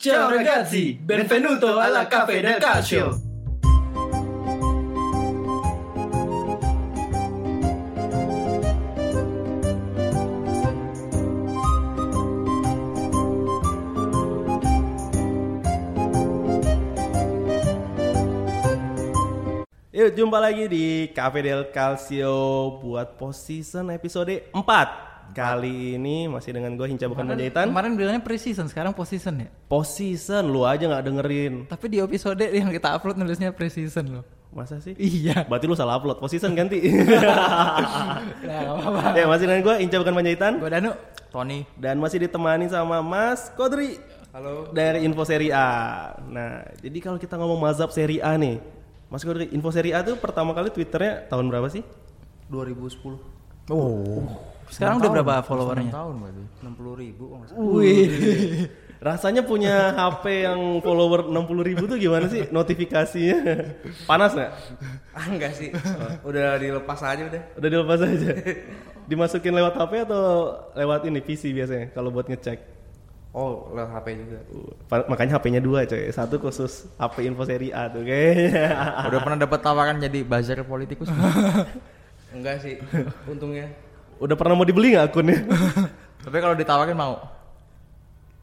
Ciao ragazzi, benvenuto alla Cafe del Calcio. Yuk jumpa lagi di Cafe del Calcio buat post-season episode 4 Kali ini masih dengan gue Hinca bukan Panjaitan Kemarin bilangnya pre-season, sekarang post-season ya. Post-season lu aja nggak dengerin Tapi di episode yang kita upload nulisnya pre-season loh. Masa sih? Iya. Berarti lu salah upload, post-season ganti Nah, gak apa-apa. Ya masih dengan gue Hinca bukan Panjaitan Gue Danu. Tony Dan masih ditemani sama Mas Kodri Halo Dari Info Seri A Nah jadi kalau kita ngomong mazhab Seri A nih Mas Kodri, Info Seri A tuh pertama kali Twitternya tahun berapa sih? 2010 Oh. Sekarang udah berapa followernya? tahun berarti 60 ribu salah. Wih. Rasanya punya HP yang follower 60 ribu tuh gimana sih notifikasinya? Panas nggak? ah enggak sih udah dilepas aja udah Udah dilepas aja. Dimasukin lewat HP atau lewat ini PC biasanya kalau buat ngecek? oh lewat HP juga Uh, makanya HP-nya dua coy. Satu khusus HP info seri A tuh kayaknya. Udah pernah dapat tawaran jadi buzzer politikus? enggak sih untungnya Udah pernah mau dibeli nggak akunnya? Tapi kalau ditawarin mau.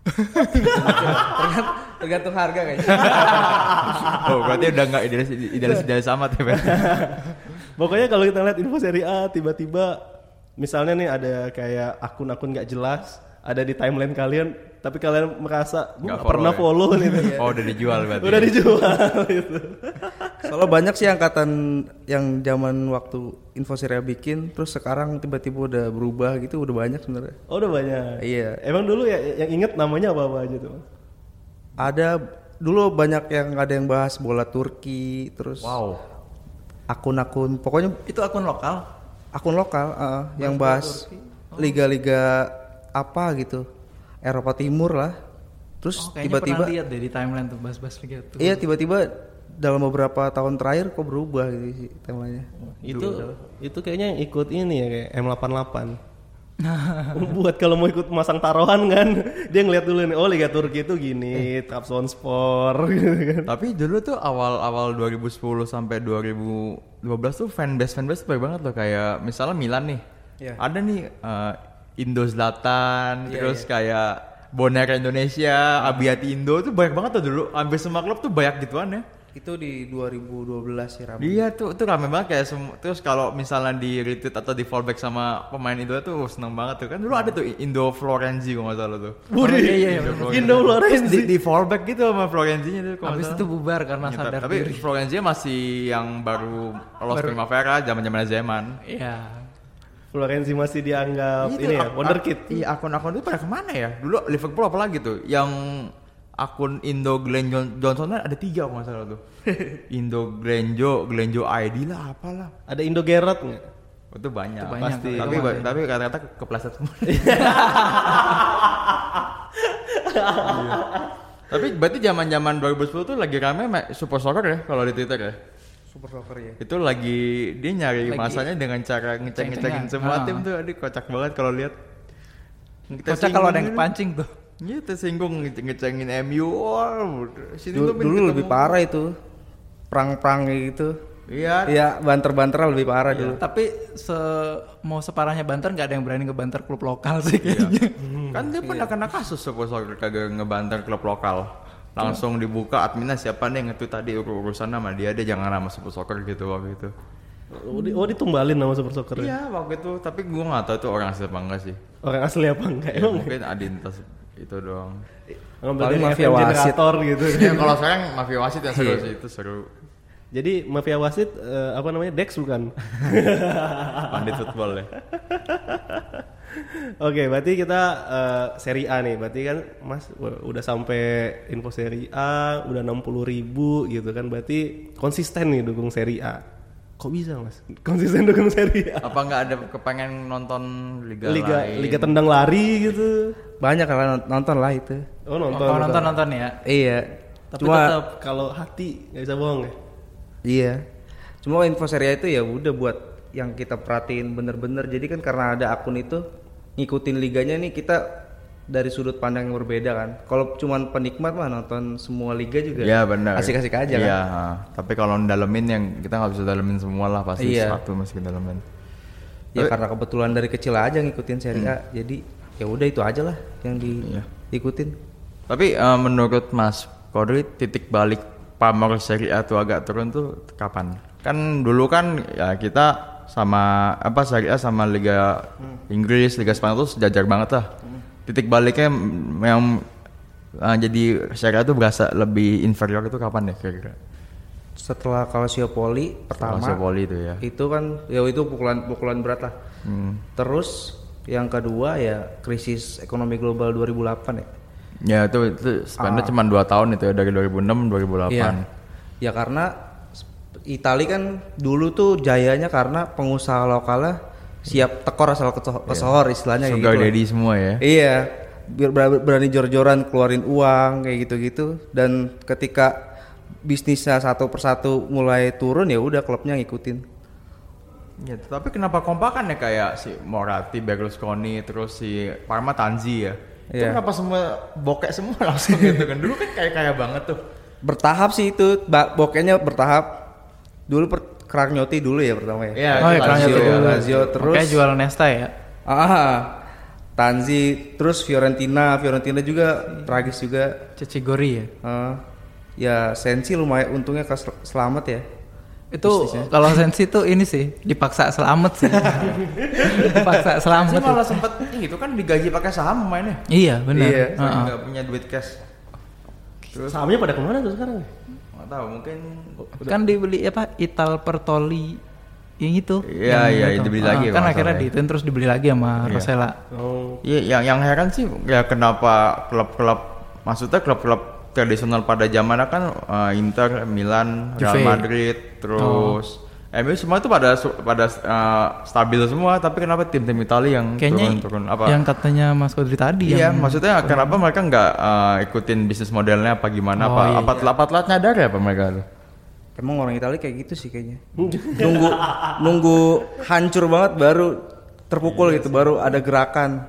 tergantung, tergantung harga kayaknya Oh, berarti udah enggak idealis idealis idealis amat ya? Pokoknya kalau kita lihat info seri A tiba-tiba misalnya nih ada kayak akun-akun nggak jelas ada di timeline kalian tapi kalian merasa gue nggak pernah follow follow nih Oh, udah dijual berarti. udah dijual gitu. Soalnya banyak sih angkatan yang zaman waktu info serial bikin, terus sekarang tiba-tiba udah berubah gitu, udah banyak sebenarnya. Oh udah banyak. Iya. Emang dulu ya yang inget namanya apa apa aja tuh? Ada dulu banyak yang ada yang bahas bola Turki, terus Wow. akun-akun, pokoknya Itu akun lokal. akun lokal uh, yang bahas liga-liga apa gitu, Eropa Timur lah. Terus Oh, tiba-tiba, pernah lihat deh di timeline tuh bahas-bahas liga tuh. iya tiba-tiba dalam beberapa tahun terakhir kok berubah gitu sih temanya. Itu itu kayaknya yang ikut ini ya kayak M88. Buat kalau mau ikut masang taruhan kan, dia ngeliat dulu nih, oh Liga Turki itu gini, Trabzonspor gitu kan. Tapi dulu tuh awal-awal 2010 sampai 2012 tuh fanbase fanbase banyak banget loh kayak misalnya Milan nih. Iya. Ada nih eh, Indo Zlatan, terus kayak Boner Indonesia, Abiati Indo tuh banyak banget tuh dulu. Hampir semua klub tuh banyak gituan ya. Itu di 2012 sih Ram. Iya tuh tuh rame banget kayak semua terus kalau misalnya di retweet atau di fallback sama pemain Indo tuh seneng banget tuh kan dulu ada tuh Indo Florenzi kalau nggak salah tuh. Waduh, iya, iya, Indo Florenzi. Indo Florenzi. Di, di fallback gitu sama Florenzinya tuh kalau Habis nggak itu bubar karena Gitu. sadar Tapi diri. Florenzi masih yang baru lolos Primavera zaman-zaman Zeman. Iya. Florenzi masih dianggap Itu ini ya, wonderkid. Iya akun-akun itu pada ke mana ya? Dulu Liverpool apalagi tuh yang akun Indo Glenn John- Johnson kan ada tiga kalau nggak salah tuh. Indo Glenjo, Glenjo ID lah apalah. Ada Indo Gerrard nggak? Itu banyak. Itu banyak, pasti. Tapi banyak. tapi kata-kata kepleset semua. Iya. Tapi berarti zaman-zaman 2010 tuh lagi rame Super Soccer ya kalau di Twitter ya. Super Soccer ya. Itu lagi dia nyari Lagi masanya dengan cara ngecek-ngecekin ceng-cengan. semua Ah. tim tuh. Aduh kocak banget kalau lihat. Kocak kalau ada yang kepancing tuh. Iya, tersinggung ngece- ngecengin MU. Wah, sini Dulu, dulu lebih parah itu. Perang-perang gitu. Iya. Iya, banter-banter lebih parah dulu. Tapi se mau separahnya banter nggak ada yang berani ngebanter klub lokal sih kayaknya. Kan dia pernah kena kasus Soccer kagak ngebanter klub lokal. Langsung dibuka adminnya siapa nih yang nge tadi ur- urusan nama dia dia jangan nama Super Soccer gitu waktu itu. Oh, di- oh ditumbalin nama Super Soccer ya? Iya waktu itu tapi gua nggak tahu itu orang asli apa enggak sih. Orang asli apa enggak? Ya, Emang mungkin adintas itu doang. Paling mafia wasit. generator gitu. ya kalau sekarang mafia wasit yang seru sih itu seru. Jadi mafia wasit eh, apa namanya Dex bukan? Pandit football ya. Oke, berarti kita eh, seri A nih. Berarti kan Mas udah sampai info seri A, udah 60 ribu gitu kan. Berarti konsisten nih dukung seri A. Kok bisa Mas? Konsisten dukung seri A. Apa nggak ada kepengen nonton liga, Liga lain? Liga tendang lari gitu. Banyak kan nonton lah itu. Oh nonton. Kalau nonton nonton ya. Iya. Tapi Cuma tetap kalau hati nggak bisa bohong ya. iya. Cuma info serial itu ya udah buat yang kita perhatiin bener-bener. Jadi kan karena ada akun itu ngikutin liganya nih kita dari sudut pandang yang berbeda kan. Kalau cuman penikmat mah nonton semua liga juga. Iya benar. Asik-asik aja kan. Iya. Tapi kalau dalemin yang kita nggak bisa dalemin semua lah pasti Iya. satu mesti dalemin. Ya karena kebetulan dari kecil aja ngikutin Serie A, jadi ya udah itu aja lah yang Iya. diikutin. Tapi eh, menurut Mas Kodri titik balik pamor Serie A tuh agak turun tuh kapan? Kan dulu kan ya kita sama apa Serie A sama Liga Inggris, Liga Spanyol tuh sejajar banget lah. Titik baliknya mm, yang eh, jadi Serie A tuh berasa lebih inferior itu kapan ya kira-kira? Setelah Calciopoli pertama Calciopoli itu ya. itu kan ya itu pukulan pukulan berat lah. Hmm. Terus yang kedua ya krisis ekonomi global 2008 ya. Ya itu, itu sebenarnya cuma 2 tahun itu ya dari 2006 2008. Iya. Ya karena Itali kan dulu tuh jayanya karena pengusaha lokalnya siap tekor asal keso- kesohor istilahnya kayak Sugar gitu lah. daddy semua ya. Iya, berani jor-joran keluarin uang kayak gitu-gitu dan ketika bisnisnya satu persatu mulai turun ya udah klubnya ngikutin. Ya, tapi kenapa kompakan ya kayak si Moratti, Berlusconi, terus si Parma Tanzi ya? Itu Iya. kenapa semua bokek semua langsung gitu kan? Dulu kan kayak kaya banget tuh. Bertahap sih itu, bokehnya bertahap. Dulu per Kragnotti dulu ya pertama ya. Iya, Oh ya itu Kragnotti Lazio. dulu. Lazio terus. Makanya jual Nesta ya. Ah, Tanzi, terus Fiorentina, Fiorentina juga tragis juga. Cecigori ya. Ah, ya Sensi lumayan untungnya kes- selamat ya. Itu kalau Sensi tuh ini sih dipaksa selamat sih. dipaksa selamat. Sih tuh. malah sempet gitu kan digaji pakai saham mainnya. Iya benar. Iya, Heeh. Nggak punya duit cash. Sahamnya pada ke mana tuh sekarang? Nggak tahu mungkin Kan dibeli apa Ital Pertoli yang itu. Iya, iya, itu. dibeli Ah, lagi Kan akhirnya ya. diitin terus dibeli lagi sama Rosella. Oh, Iya, yang yang heran sih ya kenapa klub-klub maksudnya klub-klub tradisional pada zamannya kan eh, Inter, Milan, Real. Madrid, terus MU semua itu pada pada eh, stabil semua, tapi kenapa tim-tim Italia yang Kayaknya turun-turun apa? yang katanya Mas Kodri tadi Iya, yang maksudnya kenapa mereka nggak eh, ikutin bisnis modelnya apa gimana Oh, apa iya, apa telat apa telat nyadar ya apa mereka tuh? Emang orang Italia kayak gitu sih kayaknya. nunggu nunggu hancur banget baru terpukul gitu, baru ada gerakan.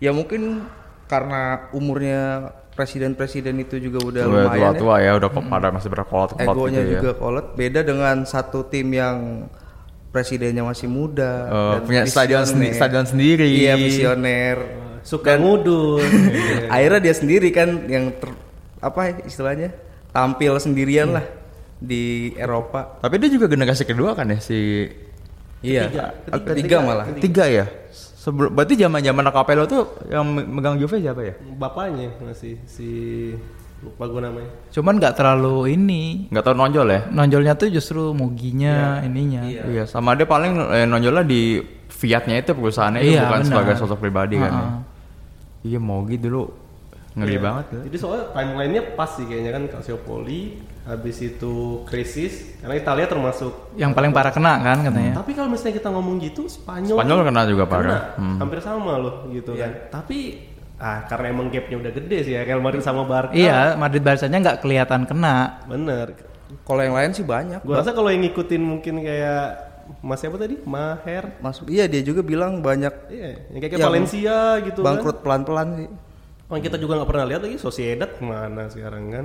Ya mungkin karena umurnya presiden-presiden itu juga udah Udah lumayan ya. tua-tua ya, udah kok pada masih berkolot-kolot Egonya gitu ya. juga kolot. Beda dengan satu tim yang presidennya masih muda dan punya stadion sendi- visioner. stadion sendiri. Iya, visioner. suka ngudul. Akhirnya dia sendiri kan yang ter- apa istilahnya? tampil sendirian lah di Eropa. Tapi dia juga generasi kedua kan ya si Iya. Ketiga, malah. Tiga ya? Sebelum berarti zaman-zaman Capello tuh yang me- megang Juve siapa ya? Bapaknya masih si lupa gue namanya. cuman nggak terlalu ini Nggak tahu nonjol ya? nonjolnya tuh justru Muginya ininya. Iya. sama dia paling eh, nonjolnya di Fiatnya itu perusahaannya itu Iya, bukan benar. sebagai sosok pribadi kan ya. Ha-ha. Iya Mogi dulu ngeri banget ya. Jadi soalnya timelinenya pas sih kayaknya kan Calciopoli, habis itu krisis karena Italia termasuk. Yang paling parah kena kan katanya. Tapi kalau misalnya kita ngomong gitu Spanyol, Spanyol kena juga kena, parah. Hmm. hampir sama loh gitu kan. Tapi ah karena emang gapnya udah gede sih ya Real Madrid sama Barca. Iya, Madrid Barcanya nggak kelihatan kena. Bener. Kalau yang lain sih banyak. Gua rasa kalau yang ngikutin mungkin kayak Mas siapa tadi? Maher. Mas, iya dia juga bilang banyak Iya, yang kayak, Yang Valencia gitu bangkrut pelan-pelan sih. Kan. Orang kita juga nggak pernah lihat lagi Sociedad ke mana sekarang kan.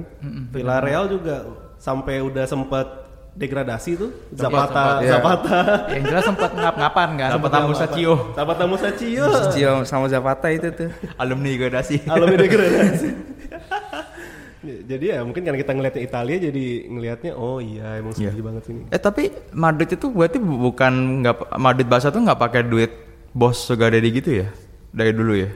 Villarreal juga sampai udah sempat degradasi tuh. Zapata, iya. Zapata. Yang jelas sempat ngap-ngapan kan. Zapata Musacchio. Zapata Musacchio. Cio sama Zapata itu tuh. Alumni degradasi. Alumni degradasi. jadi ya mungkin karena kita ngeliatnya Italia jadi ngelihatnya oh iya emang sedih banget sini. Eh tapi Madrid itu berarti bu- bukan nggak Madrid Barca tuh nggak pakai duit bos Sugar Daddy gitu ya dari dulu ya?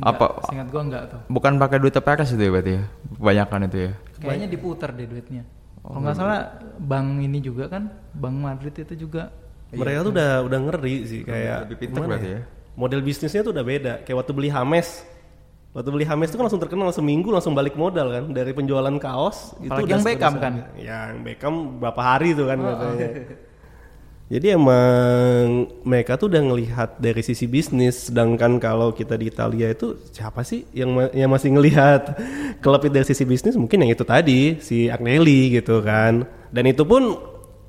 Apa Seingat gua nggak tuh. bukan pakai duit TPRS itu ya berarti ya? Kebanyakan itu ya? Kayaknya diputar deh duitnya. Kalau nggak salah bank ini juga kan, Bank Madrid itu juga. Mereka tuh udah udah ngeri sih kayak lebih pintar berarti ya? Model bisnisnya tuh udah beda. Kayak waktu beli Hames. Waktu beli Hames itu kan langsung terkenal seminggu langsung balik modal kan dari penjualan kaos Apalagi udah- yang Beckham kan? Yang Beckham berapa hari tuh kan katanya. Jadi emang mereka tuh udah ngelihat dari sisi bisnis, sedangkan kalau kita di Italia itu siapa sih yang ma- yang masih ngelihat klub itu dari sisi bisnis mungkin yang itu tadi si Agnelli gitu kan. Dan itu pun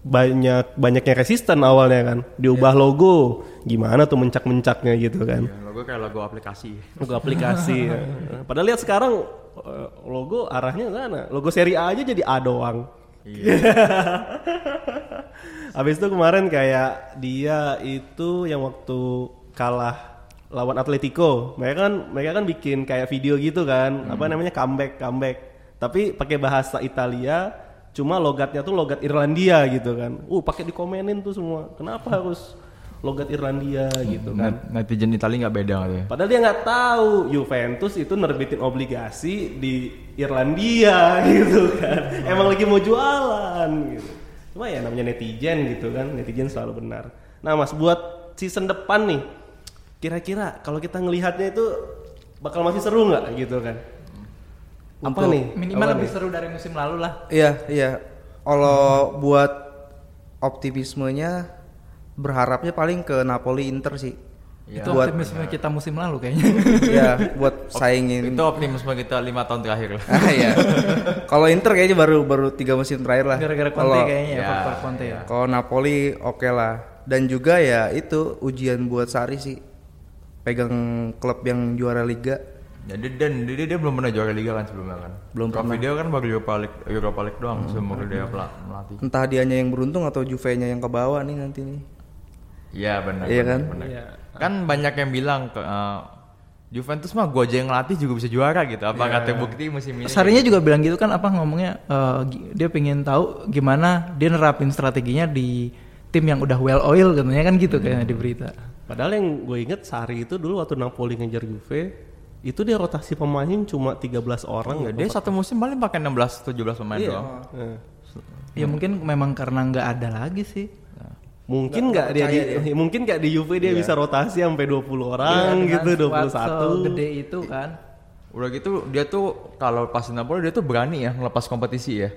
banyak banyaknya resisten awalnya kan. Diubah logo, gimana tuh mencak-mencaknya gitu kan. Ya, logo kayak logo aplikasi. Logo aplikasi. ya. Padahal lihat sekarang eh, logo arahnya sana. Logo seri A aja jadi A doang. Habis itu kemarin kayak dia itu yang waktu kalah lawan Atletico, mereka kan mereka kan bikin kayak video gitu kan, apa namanya comeback comeback. Tapi pakai bahasa Italia, cuma logatnya tuh logat Irlandia gitu kan. Uh, pakai dikomenin tuh semua. Kenapa harus logat Irlandia gitu kan? Net- Netizen Italia nggak beda katanya. Padahal dia nggak tahu Juventus itu nerbitin obligasi di Irlandia gitu kan. Emang lagi mau jualan gitu. Cuma ya namanya netizen gitu kan, netizen selalu benar. Nah mas buat season depan nih, kira-kira kalau kita ngelihatnya itu bakal masih seru nggak gitu kan? Apa nih? Minimal Apa lebih nih? seru dari musim lalu lah. Iya, iya. Kalau buat optimismenya berharapnya paling ke Napoli Inter sih. Iya. Itu Buat optimisme kita musim lalu kayaknya. ya buat saingin. Itu optimisme kita lima tahun terakhir lah. Ah iya. Kalau Inter kayaknya baru baru tiga musim terakhir lah. Gara-gara Conte Kalau- kayaknya ya, Ya, faktor Conte ya. Kalau Napoli oke lah. Dan juga ya itu ujian buat Sari sih. Pegang klub yang juara liga. Jadi dan dia, dia belum pernah juara liga kan sebelumnya kan. Belum Trofi dia kan baru Europa League, Europa League doang seumur dia pela- melatih. Entah dianya yang beruntung atau Juve-nya yang ke bawah nih nanti nih. Iya benar. Iya kan? benar. Iya. Kan banyak yang bilang ke eh, Juventus mah gua aja yang ngelatih juga bisa juara gitu. Apa Iya. kata bukti musim ini? Sarinya juga bilang gitu kan apa ngomongnya eh, gi- dia pengen tahu gimana dia nerapin strateginya di tim yang udah well oil katanya kan gitu kayaknya di berita. Padahal yang gue inget Sari itu dulu waktu Napoli ngejar Juve, itu dia rotasi pemain cuma 13 orang. Iya, dia satu musim paling pakai 16 17 pemain Iya. doang. Eh. Ya mungkin memang karena nggak ada lagi sih. Mungkin nggak dia, di, mungkin nggak di Juve dia bisa rotasi sampai 20 orang Iya, gitu, dengan squad 21. segede itu kan. Udah gitu dia tuh kalau pas di Napoli dia tuh berani ya ngelepas kompetisi ya.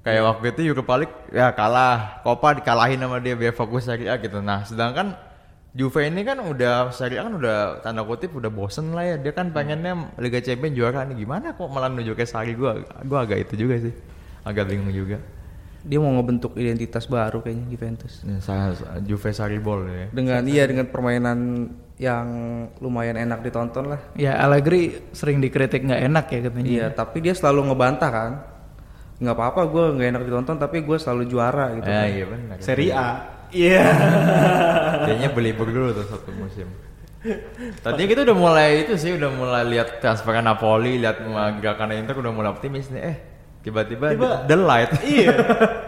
Kayak waktu itu Europa League ya kalah, Copa dikalahin sama dia biar fokus Serie A gitu. Nah, sedangkan Juve ini kan udah Serie A kan udah tanda kutip udah bosen lah ya. Dia kan pengennya Liga Champions juara nih. Gimana kok malah nunjuk ke Sari gua? Gua agak itu juga sih. Agak bingung juga. Dia mau ngebentuk identitas baru kayaknya Juventus. Ya, saya Juve Sari Ball ya. Dengan iya dengan permainan yang lumayan enak ditonton lah. Ya Allegri sering dikritik nggak enak ya katanya. Iya, tapi dia selalu ngebantah kan. Nggak apa-apa gue nggak enak ditonton tapi gue selalu juara gitu. Ya, iya benar. Serie A. Iya. Kayaknya beli dulu tuh satu musim. Tadinya kita udah mulai itu sih, udah mulai lihat transferan Napoli, lihat gerakan Inter udah mulai optimis nih. Eh, tiba-tiba Tiba- the, the light. iya.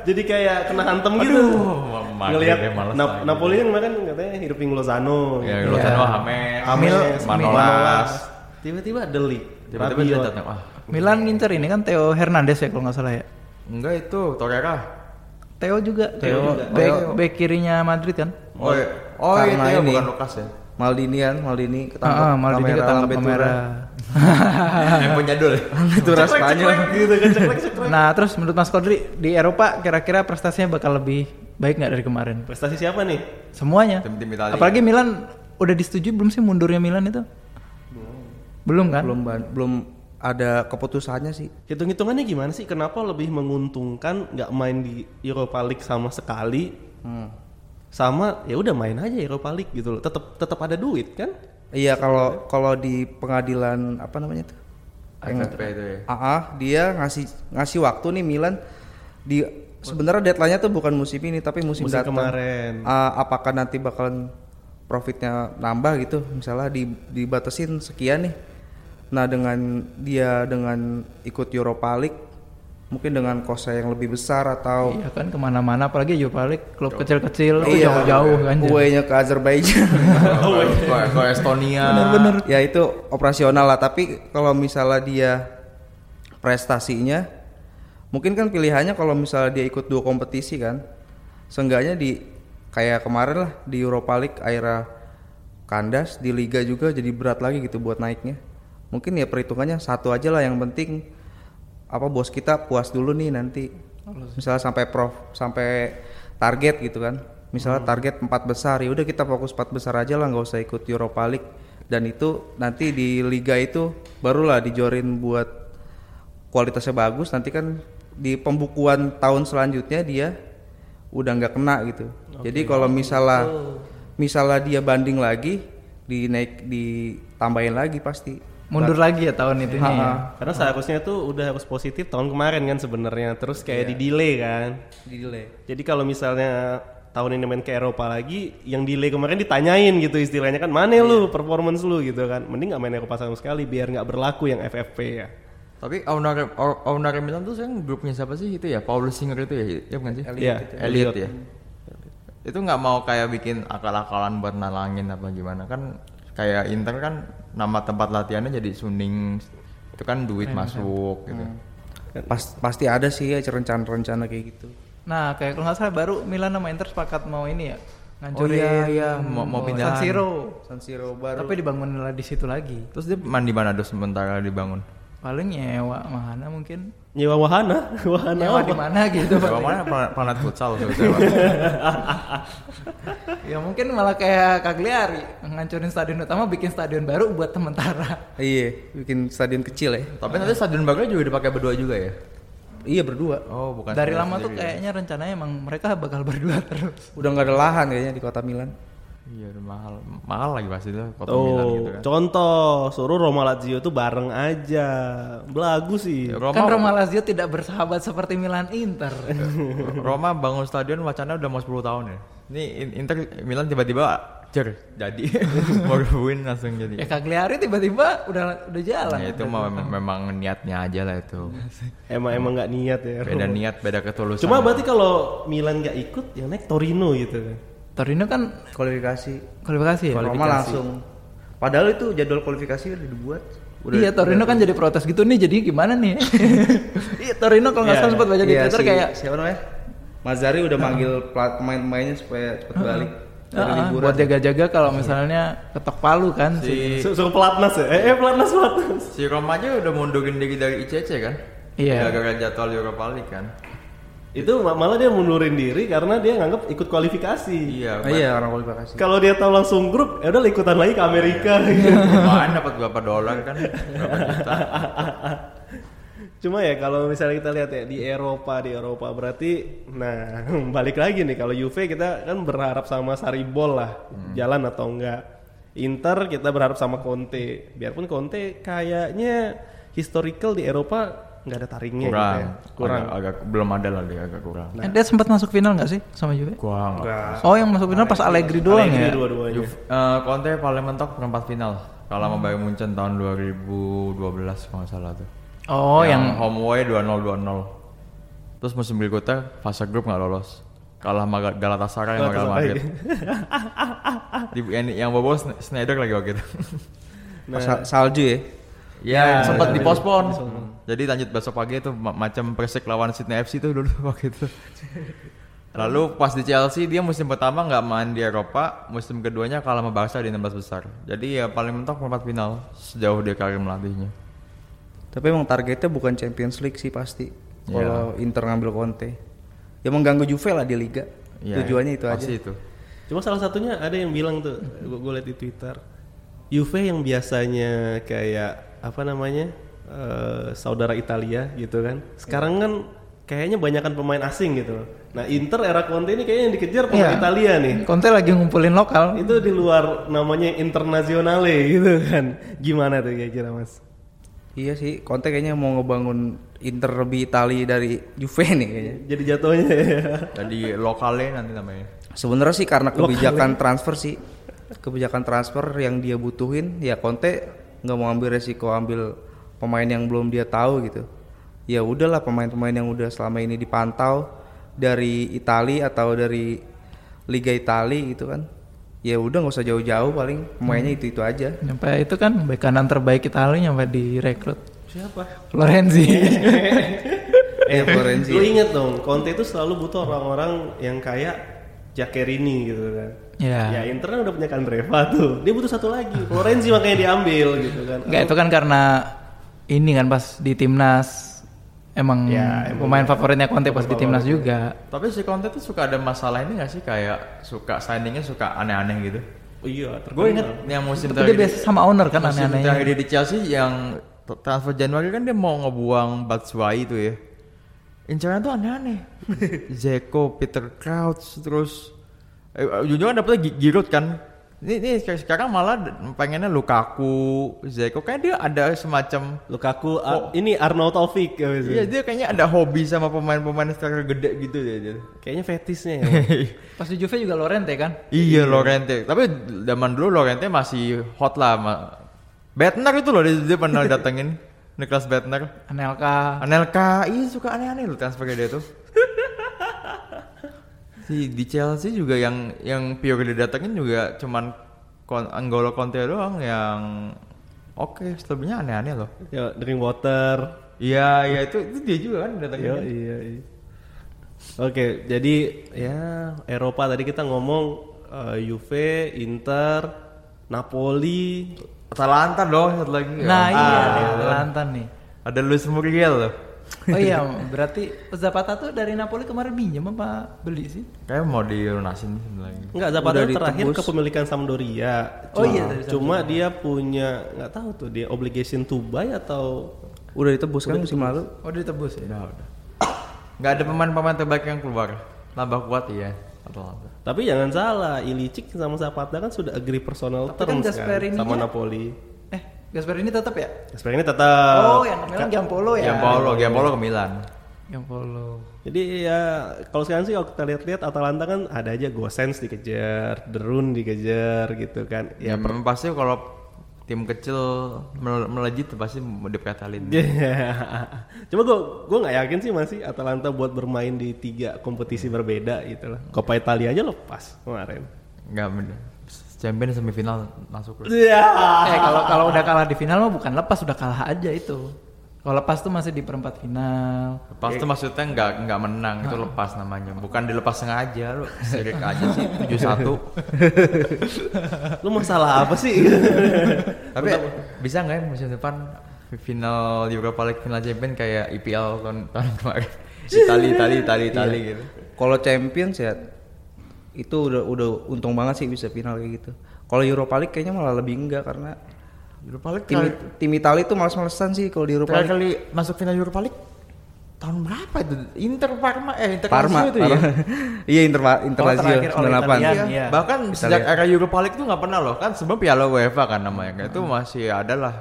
Jadi kayak kena hantem gitu. Aduh, Ngelihat lagi. Napoli kan kemarin katanya hidupin Lozano. Ya, gitu. Lozano, James, James, Manolas. Tiba-tiba delik. Tiba-tiba dia datang, ah, Milan ngincer ini kan Theo Hernandez ya kalau nggak salah ya. enggak itu Torreira. Theo juga. Theo juga. Back, Theo. back kirinya Madrid kan. Oh, iya. oh iya, Karena Theo ini. bukan Lukas ya. Maldini kan, Maldini ketangkep Ah, ah, Maldini kamera ketangkap Lambetura. kamera. Yang punya dul. Lambetura Spanyol. gitu kan ceklek ceklek. Nah terus menurut Mas Kodri di Eropa kira-kira prestasinya bakal lebih baik nggak dari kemarin? Prestasi siapa nih? Semuanya. Tim-tim Italia. Apalagi Milan udah disetujui belum sih mundurnya Milan itu? Belum kan? Belum belum ada keputusannya sih. Hitung-hitungannya gimana sih? Kenapa lebih menguntungkan nggak main di Europa League sama sekali? Hmm. Sama ya udah main aja Europa League gitu loh. Tetap tetap ada duit kan? Iya kalau kalau di pengadilan apa namanya tuh? FFP itu ya. AA dia ngasih ngasih waktu nih Milan di sebenarnya deadline-nya tuh bukan musim ini tapi musim, Musim datang. kemarin. Ah, apakah nanti bakalan profitnya nambah gitu? Misalnya di dibatasin sekian nih. Nah dengan dia dengan ikut Europa League mungkin dengan kosnya yang lebih besar atau Iya kan ke mana-mana apalagi Europa League klub kecil-kecil tuh Iya, jauh-jauh kan. away-nya ke Azerbaijan. Kayak Estonia. Bener-bener. ya itu operasional lah tapi kalau misalnya dia prestasinya mungkin kan pilihannya kalau misalnya dia ikut dua kompetisi kan seenggaknya di kayak kemarin lah di Europa League akhirnya kandas di liga juga jadi berat lagi gitu buat naiknya mungkin ya perhitungannya satu aja lah yang penting apa bos kita puas dulu nih nanti. Misalnya sampai prof sampai target gitu kan. Misalnya target empat besar ya udah kita fokus empat besar aja lah nggak usah ikut Europa League. Dan itu nanti di liga itu barulah dijorin buat kualitasnya bagus nanti kan di pembukuan tahun selanjutnya dia udah nggak kena gitu. Jadi kalau misalnya misalnya dia banding lagi dinaik ditambahin lagi pasti. Mundur lagi ya tahun itu ya. Karena seharusnya tuh udah harus positif tahun kemarin kan sebenarnya, terus kayak di delay kan. Di delay. Jadi kalau misalnya tahun ini main ke Eropa lagi, yang delay kemarin ditanyain gitu istilahnya kan, mana lu performance lu gitu kan. Mending nggak main Eropa sama sekali biar nggak berlaku yang FFP ya. Tapi owner owner Milan tuh sekarang grupnya siapa sih itu ya? Paul Singer itu ya? Ya bukan sih? Iya, Elliot ya. Itu nggak mau kayak bikin akal-akalan buat nalangin apa gimana kan? Kayak Inter kan nama tempat latihannya jadi Suning itu kan duit masuk gitu. Pas, pasti ada sih ya rencana-rencana kayak gitu. Nah, kayak kalau nggak salah baru Milan sama Inter sepakat mau ini ya. Oh Ngancurin iya iya mau, mau San pindahan. Siro. San Siro baru. Tapi dibangun lah di situ lagi. Terus dia mandi mana dos sementara dibangun? Paling nyewa mana mungkin. Nyewa wahana, wahana Nyewa di mana gitu. Coba mana planet, futsal sebetulnya. ya mungkin malah kayak Cagliari ngancurin stadion utama bikin stadion baru buat sementara. Iya, bikin stadion kecil ya. Tapi nanti stadion baru juga dipakai berdua juga ya? Iya berdua. Oh bukan. Dari lama tuh sendiri. kayaknya rencananya emang mereka bakal berdua terus. Udah nggak ada lahan kayaknya di kota Milan. Iya udah mahal, mahal lagi pasti tuh kota Milan Tuh, gitu kan. contoh suruh Roma Lazio tuh bareng aja. Belagu sih. Ya, Roma, Kan Roma Lazio tidak bersahabat seperti Milan Inter. Roma bangun stadion wacana udah mau 10 tahun ya. Ini In- Inter Milan tiba-tiba cer jadi mau win langsung ya jadi. Cagliari tiba-tiba udah udah jalan. Nah, itu mah memang, memang niatnya aja lah itu. Emang emang nggak niat ya. Beda niat, beda ketulusan. Cuma berarti kalau Milan nggak ikut, yang naik Torino gitu kan. Torino kan Kualifikasi. kualifikasi ya. Roma langsung. Padahal itu jadwal kualifikasi udah dibuat. Udah, iya Torino kan jadi protes gitu nih jadi gimana nih? iya Torino kalau nggak salah Iya. sempat baca di Iya, Twitter si- kayak siapa namanya? Mazari udah manggil plat- pemain-pemainnya supaya cepat balik "Ah, ah, liburan. buat jaga-jaga kalau misalnya ketok palu kan si si Su- Suruh pelatnas ya? Eh, eh pelatnas pelatnas. si Roma aja udah mundurin diri dari ICC kan? Iya. Gara-gara jadwal Europa League kan. Itu ma- malah dia mundurin diri karena dia nganggap ikut kualifikasi. Iya. Ah, iya orang kualifikasi. Kalau dia tahu langsung grup, ya udah ikutan lagi ke Amerika. gitu. Main dapat berapa dolar kan? Berapa juta? Cuma ya kalau misalnya kita lihat ya di Eropa di Eropa berarti, nah balik lagi nih kalau Juve kita kan berharap sama Saribol lah jalan atau enggak. Inter kita berharap sama Conte. Biarpun Conte kayaknya historical di Eropa nggak ada taringnya Kurang. gitu ya. Kurang. Agak, agak- belum ada lah dia agak kurang. Eh, dia sempat masuk final nggak sih sama Juve? Nggak- Oh yang masuk final pas Allegri doang Allegri ya. dua-duanya. Juve- eh, Conte paling mentok perempat final. Kalah sama Bayern Munchen tahun 2012 kalau nggak salah tuh. Oh yang, home away 2-0 2-0. Terus musim berikutnya fase grup nggak lolos. Kalah sama Gal- Galatasaray sama Real Madrid. Di, yang, yang bobo Schneider lagi waktu itu. Pas sal- salju ya. Ya, sempat dipospon. Jadi lanjut besok pagi itu ma- macam Persik lawan Sydney FC itu dulu waktu itu. Lalu pas di Chelsea dia musim pertama nggak main di Eropa, musim keduanya kalah sama Barca di 16 besar. Jadi ya paling mentok perempat final sejauh dia karir melatihnya. Tapi emang targetnya bukan Champions League sih pasti. Iya. Kalau Inter ngambil Conte. Ya mengganggu Juve lah di liga. Ya, Tujuannya itu aja. pasti itu. Cuma salah satunya ada yang bilang tuh, gue liat di Twitter, Juve yang biasanya kayak apa namanya eh, saudara Italia gitu kan, sekarang kan kayaknya banyakan pemain asing gitu. Nah Inter era Conte ini kayaknya yang dikejar pemain Iya. Italia nih. Conte lagi ngumpulin lokal. Itu di luar namanya internasionale gitu kan. Gimana tuh kira-kira mas? Iya sih, Conte kayaknya mau ngebangun Inter lebih Itali dari Juve nih kayaknya. Jadi jatuhnya ya. Jadi lokalnya nanti namanya. Sebenarnya sih karena kebijakan transfer sih, kebijakan transfer yang dia butuhin, ya Conte nggak mau ambil resiko ambil pemain yang belum dia tahu gitu. Ya udahlah pemain-pemain yang udah selama ini dipantau dari Italia atau dari Liga Italia gitu kan. Ya udah nggak usah jauh-jauh paling pemainnya itu itu aja. Nyampe itu kan bek kanan terbaik Italia nyampe direkrut. Siapa? Florenzi. Eh Florenzi. Lu inget dong, Conte itu selalu butuh orang-orang yang kayak Jackerini gitu kan. ya. Ya Inter kan udah punya Kandreva tuh. Dia butuh satu lagi. Florenzi makanya diambil gitu kan. Enggak itu kan karena ini kan pas di timnas emang Ya, emang pemain favoritnya Conte pas di timnas juga. Tapi si Conte tuh suka ada masalah ini gak sih kayak suka signingnya suka aneh-aneh gitu. Oh iya, Gue inget yang musim Tapi dia biasa sama owner kan musim aneh-anehnya. terakhir di Chelsea yang transfer Januari kan dia mau ngebuang Batshuayi itu ya. incaran tuh aneh-aneh. Zeko, Peter Crouch, terus eh, ujung-ujungnya dapetnya Gi- Giroud kan. Ini, ini sek- sekarang malah pengennya Lukaku, Zeko kayak dia ada semacam Lukaku ah, ini Arnold Taufik ya. Iya dia kayaknya ada hobi sama pemain-pemain striker gede gitu ya. dia. Kayaknya fetisnya ya. Pas di Juve juga Lorente kan? Iya Lorente. Tapi zaman dulu Lorente masih hot lah. Ma- Bettner itu loh dia, dia pernah datengin Niklas Bettner. Anelka. Anelka, iya suka aneh-aneh loh transfernya dia tuh. Si di Chelsea juga yang yang Pior didatengin juga cuman kon, Anggolo Conte doang yang oke, selebihnya aneh-aneh loh. ya, drink water. Iya, iya itu itu dia juga kan datengin. Yo, iya, iya. Oke, jadi ya Eropa tadi kita ngomong eh, Juve, Inter, Napoli. Atalanta dong satu lagi. Nah Ah, iya nih, Atalanta nih. Ada Luis Muriel loh. Oh iya, berarti Zapata tuh dari Napoli kemarin pinjam apa beli sih? Kayak mau dilunasin sebenarnya. Enggak, Zapata Udah terakhir ditebus. kepemilikan Sampdoria. Oh Cuma- iya, dari Cuma dia punya nggak tahu tuh dia obligation to buy atau Udah ditebus kan musim lalu. Oh ditebus ya? Udah, udah. Nggak ada pemain-pemain terbaik yang keluar. Tambah kuat ya. Atalanta. Tapi jangan salah, Ilicic sama Zapata kan sudah agree personal Tapi kan terms kan, Gasperini-nya- sama Napoli. Eh, Gasperini tetap ya? Gasperini tetap. Oh, yang Milan Giampolo ya? Giampolo, Giampolo ke Milan. Giampolo. Jadi ya kalau sekarang sih kalau kita lihat-lihat Atalanta kan ada aja Gosens dikejar, Derun dikejar gitu kan. Ya, Ya memang pasti kalau tim kecil mel- melejit pasti mau dipetalin. Cuma gue gue nggak yakin sih masih Atalanta buat bermain di tiga kompetisi berbeda gitu lah. Coppa Italia aja lepas kemarin. Nggak bener. Champion semifinal masuk. Iya. Eh kalau kalau udah kalah di final mah bukan lepas, udah kalah aja itu. Kalau lepas tuh masih di perempat final. Lepas itu maksudnya nggak nggak menang itu lepas namanya. Bukan dilepas sengaja lu sirik aja sih 7-1. Lu masalah apa sih? Tapi bisa nggak ya musim depan final Europa League final champion kayak IPL tahun, tahun kemarin. Itali, Itali, Itali, Itali gitu. Kalau Champions ya itu udah udah untung banget sih bisa final kayak gitu. Kalau Europa League kayaknya malah lebih enggak karena Europa League tim kali, tim Italia tuh males-malesan sih kalau di Europa League. kali masuk final Europa League tahun berapa itu? Inter Parma eh Inter Parma, Lazio itu ya. Parma. iya Inter Inter Oh, Lazio terakhir oleh 98. Italian. Iya. Iya. Bahkan sejak era Europa League tuh nggak pernah loh kan sebelum Piala UEFA kan namanya Kayak itu masih ada lah.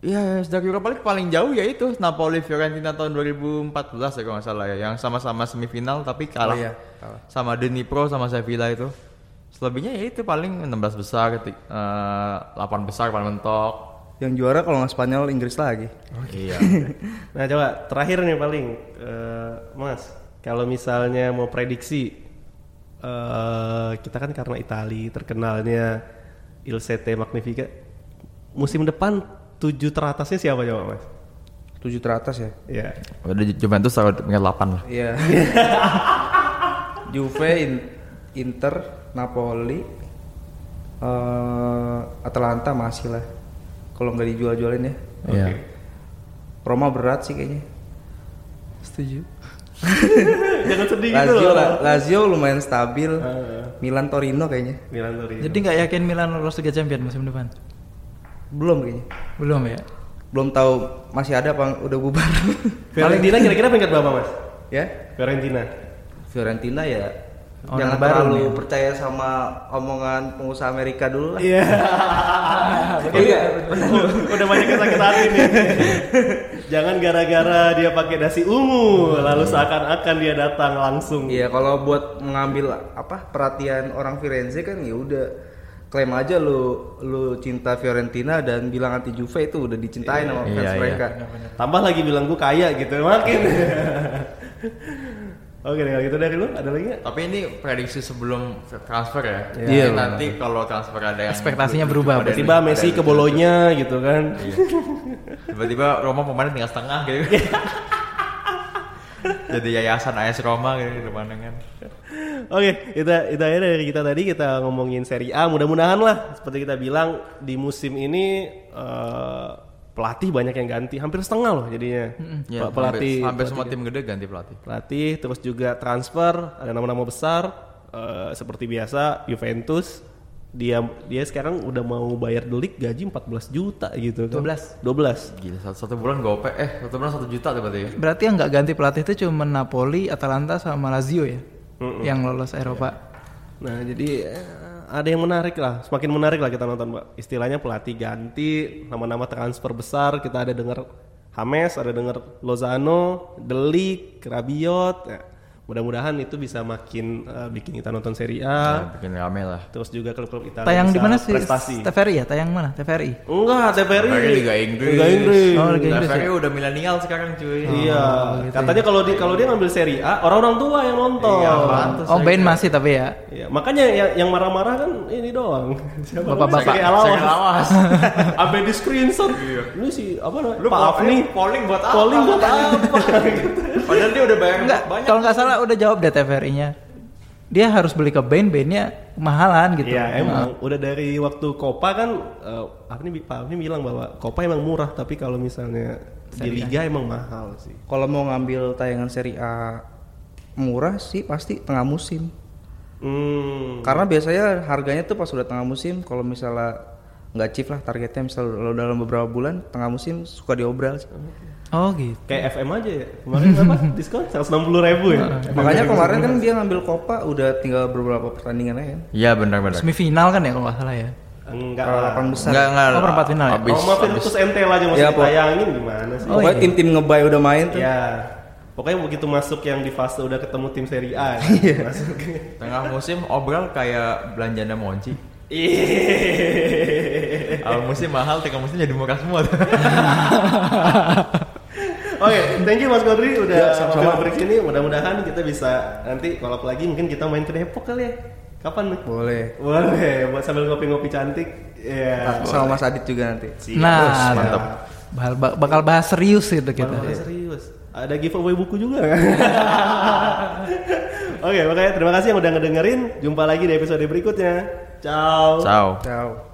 Iya sejak Europa League paling jauh ya itu Napoli Fiorentina tahun 2014 ya kalau nggak salah ya yang sama-sama semifinal tapi kalah, Oh iya, kalah. sama Dnipro sama Sevilla itu. Selebihnya ya itu paling 16 besar, ketik, eh, 8 besar paling mentok. Yang juara kalau nggak Spanyol Inggris lagi. Iya. nah coba terakhir nih paling eh, Mas, kalau misalnya mau prediksi eh kita kan karena Itali terkenalnya Il Sette Magnifica musim depan tujuh teratasnya siapa coba Mas? Tujuh teratas ya. Ya. Udah Juventus taruh peringkat 8 lah. Iya. Juve, In- Inter, Napoli, eh, Atalanta masih lah. Kalau nggak dijual-jualin ya. Iya. Roma berat sih kayaknya. Setuju. Jangan sedih gitu Lazio, loh. La- Lazio lumayan stabil. Milan Torino kayaknya. Milan Torino. Jadi nggak yakin Milan lolos Liga Champion musim depan? Belum kayaknya. Belum ya? Belum tahu masih ada apa udah bubar. Fiorentina kira-kira peringkat berapa Mas? ya. Fiorentina. Fiorentina ya Owner jangan baru terlalu nih. percaya sama omongan pengusaha Amerika dulu lah. Iya. Udah banyak yang sakit hati nih. Jangan gara-gara dia pakai dasi ungu lalu seakan-akan dia datang langsung. Iya, kalau buat mengambil apa perhatian orang Firenze kan ya udah klaim aja lu lu cinta Fiorentina dan bilang anti Juve itu udah dicintain sama fans Iya, iya. mereka. Tambah lagi bilang gue kaya gitu makin. Oke, kalau gitu dari lu ada lagi? Tapi ini prediksi sebelum transfer ya. Iya. Jadi nanti kalau transfer ada yang Ekspektasinya berubah, Tiba-tiba Messi ke Bolonya gitu kan. Iya. Tiba-tiba Roma pemainnya tinggal setengah gitu. Jadi yayasan AS Roma gitu di depannya kan. Oke, kita itu aja dari kita tadi kita ngomongin Serie A. Mudah-mudahan lah seperti kita bilang di musim ini eh, pelatih banyak yang ganti, hampir setengah loh jadinya. Ya, Pe- pelatih hampir, hampir semua tim gede ganti pelatih. pelatih terus juga transfer ada nama-nama besar eh, seperti biasa Juventus dia dia sekarang udah mau bayar delik gaji 14 juta gitu kan. 12. 12. Gila satu, satu bulan gope eh satu bulan satu juta tuh berarti ya. Berarti yang nggak ganti pelatih itu cuma Napoli, Atalanta sama Lazio ya, yang lolos Eropa. Nah, jadi eh, ada yang menarik lah, semakin menarik lah kita nonton, Mbak. Istilahnya pelatih ganti, nama-nama transfer besar, kita ada dengar Hames, ada dengar Lozano, Delik, Rabiot. Ya, mudah-mudahan itu bisa makin eh, bikin kita nonton Serie A. Ya, bikin rame lah. Terus juga klub-klub Italia Tayang di mana sih? Prestasi. TVRI ya? Tayang mana? TVRI. Enggak, TVRI. Lagi Liga Inggris. Liga Inggris. Oh, Liga Inggris TVRI ya? udah milenial sekarang cuy. Iya, katanya kalau dia kalau dia ngambil Serie A, orang-orang tua yang nonton. Iya, pantes. Oh, Ben masih tapi ya. Iya, makanya yang, yang marah-marah kan ini doang. Siapa Bapak-bapak. Alawas. Segi Alawas. Sampai di screenshot. Ini sih apa namanya? Lu Pak Afni polling buat apa? polling buat apa? Padahal dia udah bayar Enggak, banyak. kalau nggak salah udah jawab deh TVRI-nya. Dia harus beli ke band, bandnya kemahalan gitu. Iya emang udah dari waktu Copa kan eh, Afni Pak Afni bilang bahwa Copa emang murah tapi kalau misalnya di liga emang mahal sih. Kalau mau ngambil tayangan seri A murah sih pasti tengah musim. Hmm. Karena biasanya harganya tuh pas udah tengah musim kalau misalnya nggak chief lah targetnya misalnya lo dalam beberapa bulan tengah musim suka diobral sih. Oh gitu. Kayak FM aja ya. Kemarin apa? Diskon 160 ribu ya. Makanya kemarin kan dia ngambil Copa udah tinggal beberapa pertandingan aja kan. Iya benar-benar. Semifinal kan ya kalau nggak salah ya. Enggak delapan besar. Enggak enggak. Oh, perempat final ya? Abis, Oh, maafin terus MTL aja masih Ya, Pak. ditayangin gimana sih? Pokoknya iya. tim-tim ngebay udah main tuh. Ya. Pokoknya begitu masuk yang di fase udah ketemu tim Serie A. Iya. masuk. Tengah musim obral kayak belanjanya Monci. Iya. Awal musim mahal, tengah musim jadi murah semua. Oke, thank you Mas Godri udah Ya, sama sama-sama. break ini. Mudah-mudahan kita bisa nanti kalau lagi mungkin kita main ke Depok kali ya. Kapan nih? Boleh. Boleh, buat sambil ngopi-ngopi cantik. Iya. Sama Mas Adit juga nanti. Siap. Nah, mantap. Bakal, bakal bahas serius gitu kita. Bakal serius. Ada giveaway buku juga kan? Oke, makanya terima kasih yang udah ngedengerin. Jumpa lagi di episode berikutnya. Ciao. Ciao. Ciao.